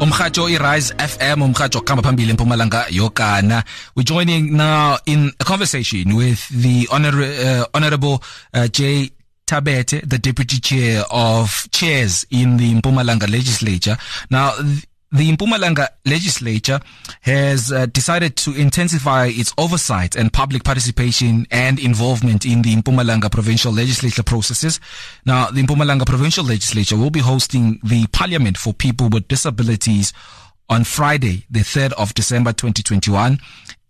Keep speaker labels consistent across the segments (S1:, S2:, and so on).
S1: umhajo iRise FM umhajo khamba phambili empumalanga yogana we're joining now in a conversation with the honor, uh, honorable uh, J Thabethe the deputy chair of chairs in the Mpumalanga legislature. Now the Mpumalanga legislature has uh, decided to intensify its oversight and public participation and involvement in the Mpumalanga provincial legislature processes. Now, the Mpumalanga provincial legislature will be hosting the Parliament for People with Disabilities on Friday, the 3rd of December 2021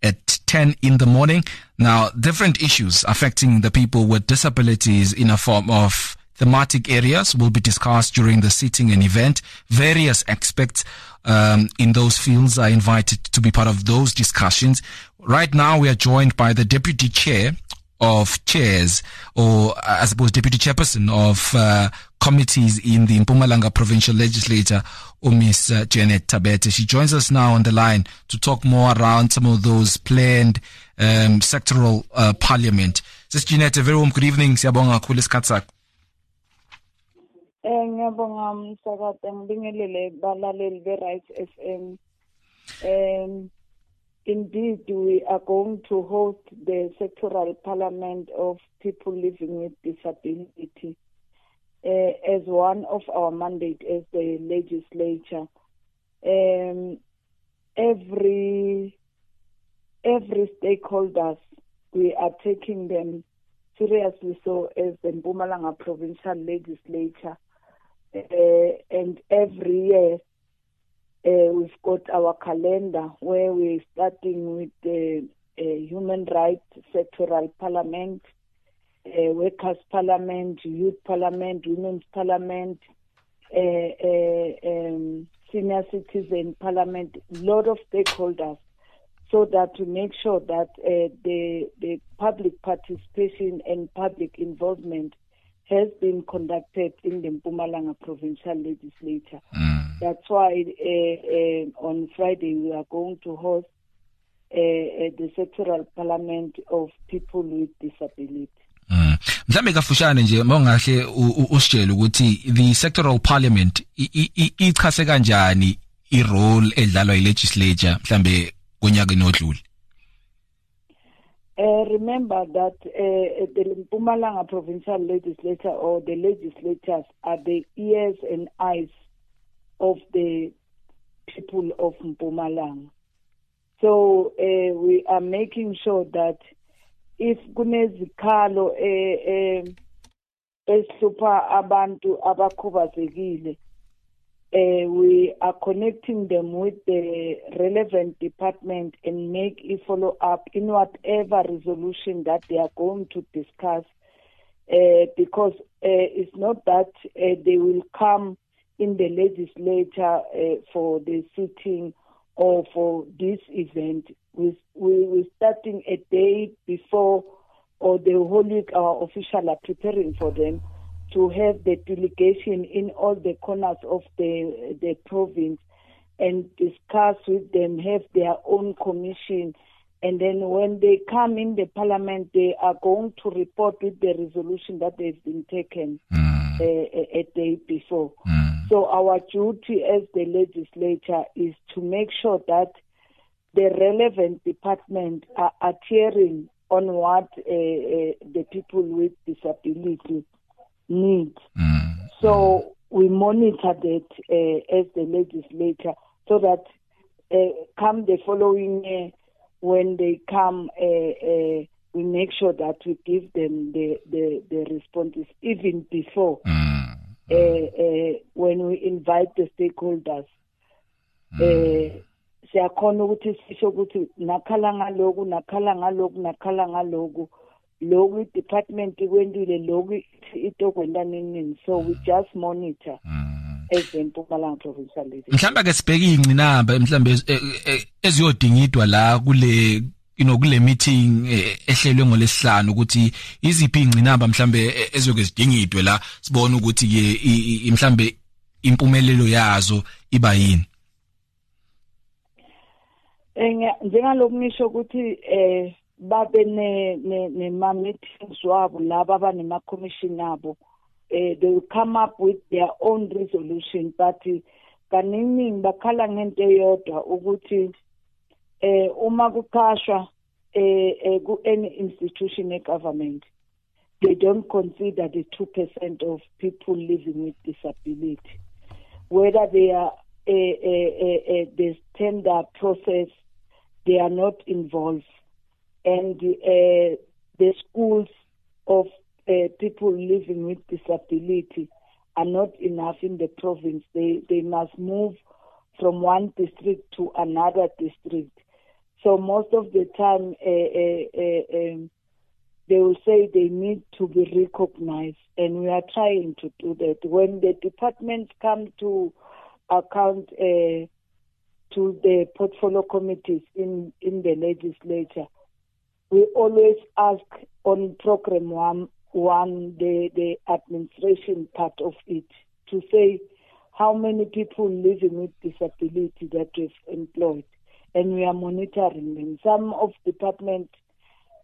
S1: at 10 in the morning. Now, different issues affecting the people with disabilities in a form of thematic areas will be discussed during the sitting and event. Various experts um, in those fields are invited to be part of those discussions. Right now, we are joined by the deputy chair of chairs, or uh, I suppose deputy chairperson of uh, committees in the Mpumalanga provincial legislature, Miss uh, Janet Thabethe. She joins us now on the line to talk more around some of those planned um, sectoral uh, parliament. Sis Janet, a very warm good evening. Siyabonga kakhulu isikhathi.
S2: Ngiyabonga msakade ngibingelele balaleli be-Rise FM. Um indeed we are going to host the sectoral parliament of people living with disability uh, as one of our mandate as the legislature. Um every every stakeholders we are taking them seriously so as the Mpumalanga provincial legislature and every year uh, we've got our calendar where we're starting with the uh, human rights sectoral parliament, uh, workers parliament, youth parliament, women's parliament, uh, uh, um, senior citizen parliament, lot of stakeholders so that to make sure that uh, the the public participation and public involvement has been conducted in the Mpumalanga provincial legislature.
S1: Mm.
S2: That's why uh, uh, on Friday we are going to host uh, the sectoral parliament of people with disability.
S1: Mm. mhlambe kafushane nje mongahle usitshela ukuthi the sectoral parliament ichase kanjani i role edlalwa i legislature mhlambe konyakeni odlule
S2: Uh, remember that uh, the Mpumalanga provincial legislature or the legislators are the ears and eyes of the people of Mpumalanga. So uh, we are making sure that if kunezikhalo eh ehlupha abantu abakhubazekile uh, we are connecting them with the relevant department and make a follow up in whatever resolution that they are going to discuss uh, because uh, it's not that uh, they will come in the legislature uh, for the sitting or for this event. We, we, we're starting a day before or the whole week our officials are preparing for them to have the delegation in all the corners of the the province and discuss with them, have their own commission, and then when they come in the parliament, they are going to report with the resolution that they've been taken
S1: mm.
S2: a, a, a day before.
S1: Mm.
S2: So our duty as the legislature is to make sure that the relevant department are adhering on what uh, uh, the people with disability need.
S1: Mm.
S2: So we monitor that uh, as the legislature so that uh, come the following year when they come uh, uh, we make sure that we give them the, the, the responses even before
S1: Mm.
S2: uh, uh, when we invite the stakeholders eh siyakhona ukuthi sisho ukuthi nakhala ngaloku nakhala ngaloku nakhala ngaloku loku i-department kwentile loku itokwenta ninini so we mm. just monitor
S1: mm.
S2: ezempumalanga provincial leader
S1: mhlawumbe ke sibheke iy'ngcinamba mhlawumbe eh, eh, eh, eziyodingidwa la kule ino kule meeting ehlelwe ngolesihlanu ukuthi iziphi ingcinamba mhlambe ezoke zidingidwe la sibone ukuthi ke mhlambe impumelelo yazo iba yini?
S2: Njengalokho ngisho ukuthi eh babe ne ne nema meetings wabo laba abanema commission abo eh they will come up with their own resolution but kaningi bakhala ngento eyodwa ukuthi eh uma kuqashwa eh ku any institution e government they don't consider the 2% of people living with disability. Whether they are uh, uh, uh, the tender process they are not involved. And uh, the schools of uh, people living with disability are not enough in the province. They they must move from one district to another district. So most of the time uh, um, they will say they need to be recognized and we are trying to do that. When the departments come to account to the portfolio committees in in the legislature we always ask on program one one the the administration part of it to say how many people living with disability that we've employed and we are monitoring them some of departments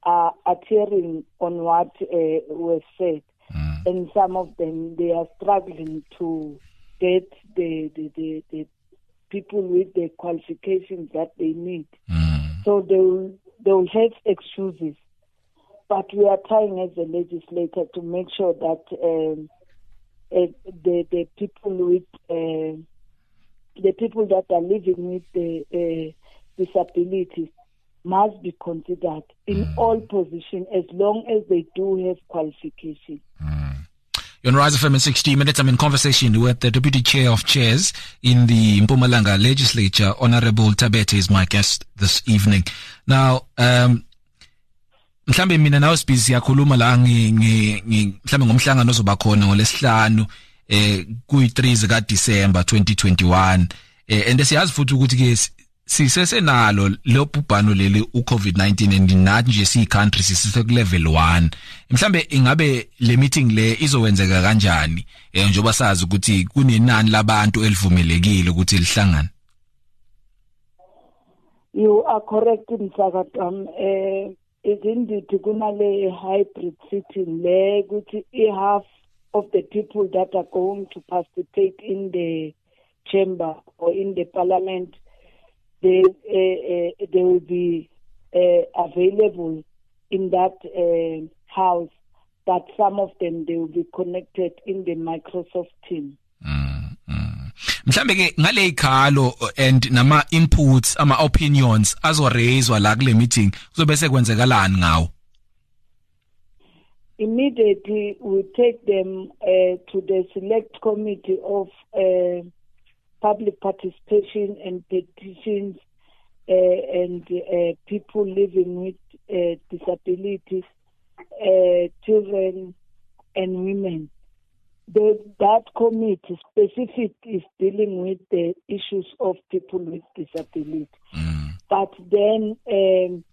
S2: are adhering on what uh, was said mm. and some of them they are struggling to get the the, the, the people with the qualifications that they need mm. so they will they will have excuses but we are trying as a legislator to make sure that um, uh, the the people with uh, the people that are living with the uh, disabilities must be considered in mm. all positions as long as they do have qualification.
S1: Mm. You're on Rise FM in 60 minutes. I'm in conversation with the Deputy Chair of Chairs in the Mpumalanga Legislature. Honorable Thabethe is my guest this evening. Now, um, mhlambe mina nawe sibhizi siyakhuluma la mhlambe ngomhlangano ozoba khona ngolesihlanu eh kuyi3 zika December 2021 eh and siyazi futhi ukuthi ke sisesenalo lo bhubhano leli uCovid-19 and nathi nje siyi country sisise ku level 1 mhlambe ingabe le meeting le izowenzeka kanjani? Eh njoba sazi ukuthi kunenani labantu elivumelekile ukuthi lihlangane.
S2: You are correct msakadam eh izindidi kunale hybrid sitting le ukuthi i half of the people that are going to participate in the chamber or in the parliament they uh, uh, they will be uh, available in that uh, house but some of them they will be connected in the Microsoft team mm,
S1: mm. mhlambe ke ngale ikhalo and nama inputs ama opinions azoraiswa la kule meeting kuzobe sekwenzekalani ngawo
S2: immediately we take them uh, to the select committee of uh, public participation and petitions uh, and uh, people living with uh, disabilities, uh, children and women. The, that committee specific is dealing with the issues of people with disability. Mm. But then um,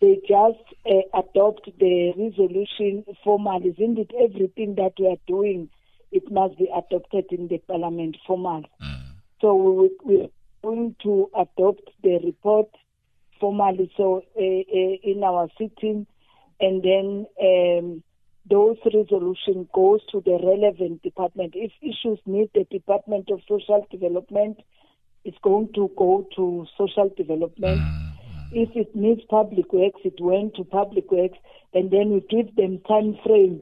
S2: they just uh, adopt the resolution formally. Isn't it everything that we are doing? It must be adopted in the parliament formally. Mm. So we, we're going to adopt the report formally so uh, uh, in our sitting and then um, those resolution goes to the relevant department. If issues need the Department of Social Development, it's going to go to Social Development. Mm. If it needs public works, it went to public works, and then we give them time frame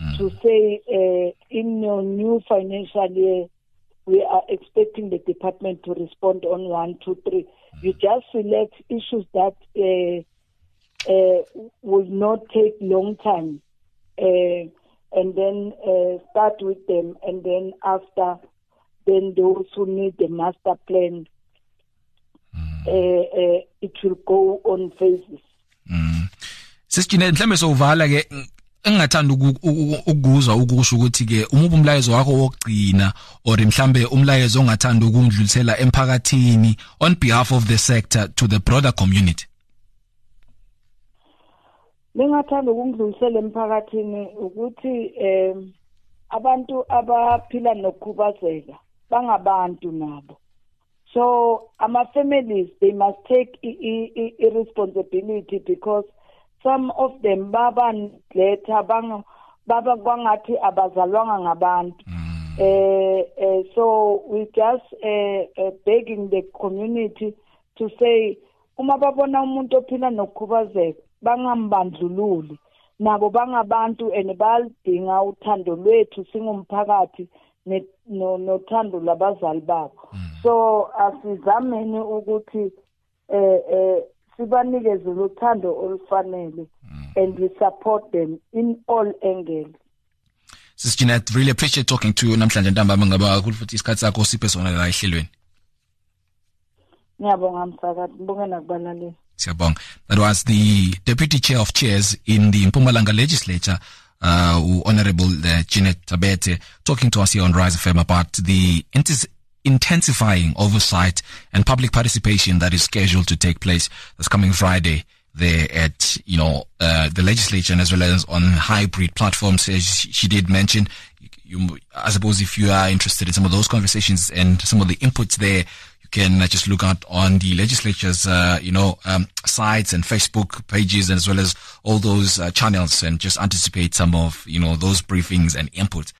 S2: mm. to say uh, in your new financial year we are expecting the department to respond on one, two, three. You just select issues that uh, uh, will not take long time, uh, and then uh, start with them, and then after, then those who need the master plan, mm. uh, uh, it will go on phases.
S1: Mm. Sisijine mhlambe sovala ke engathanda ukuzwa ukusho ukuthi ke umuba umlayezo wakho wokugcina or mhlambe umlayezo ongathanda ukundlulisela emphakathini on behalf of the sector to the broader community?
S2: Bengathanda ukundlulisela emphakathini ukuthi eh abantu abaphila nokukhubazeka bangabantu nabo. So ama families they must take i, i, i responsibility because some of them baba letha banga baba kwangathi abazalwanga ngabantu. Mm. Uh, uh, so we just uh, uh, begging the community to say uma babona umuntu ophila nokukhubazeka bangambandlululi. Nabo bangabantu and bayalidinga uthando lwethu singumphakathi nothando labazali babo. So asizameni ukuthi eh eh sibanikeze uthando olufanele and we support them in all angles.
S1: Sis Jeanette really appreciate talking to you. Namhlanje ntambama ngaba kakhulu futhi isikhathi sakho siphe sona la ehlelweni.
S2: Ngiyabonga msakazi ngibonge nakubalaleli.
S1: Siyabonga. That was the deputy chair of chairs in the Mpumalanga legislature uh, Honorable uh, Jeanette Thabethe talking to us here on Rise FM about the intensifying oversight and public participation that is scheduled to take place this coming Friday there at you know uh, the legislature and as well as on hybrid platforms as she did mention. You, I suppose if you are interested in some of those conversations and some of the inputs there you can uh, just look out on the legislature's uh, you know um, sites and Facebook pages as well as all those uh, channels and just anticipate some of you know those briefings and inputs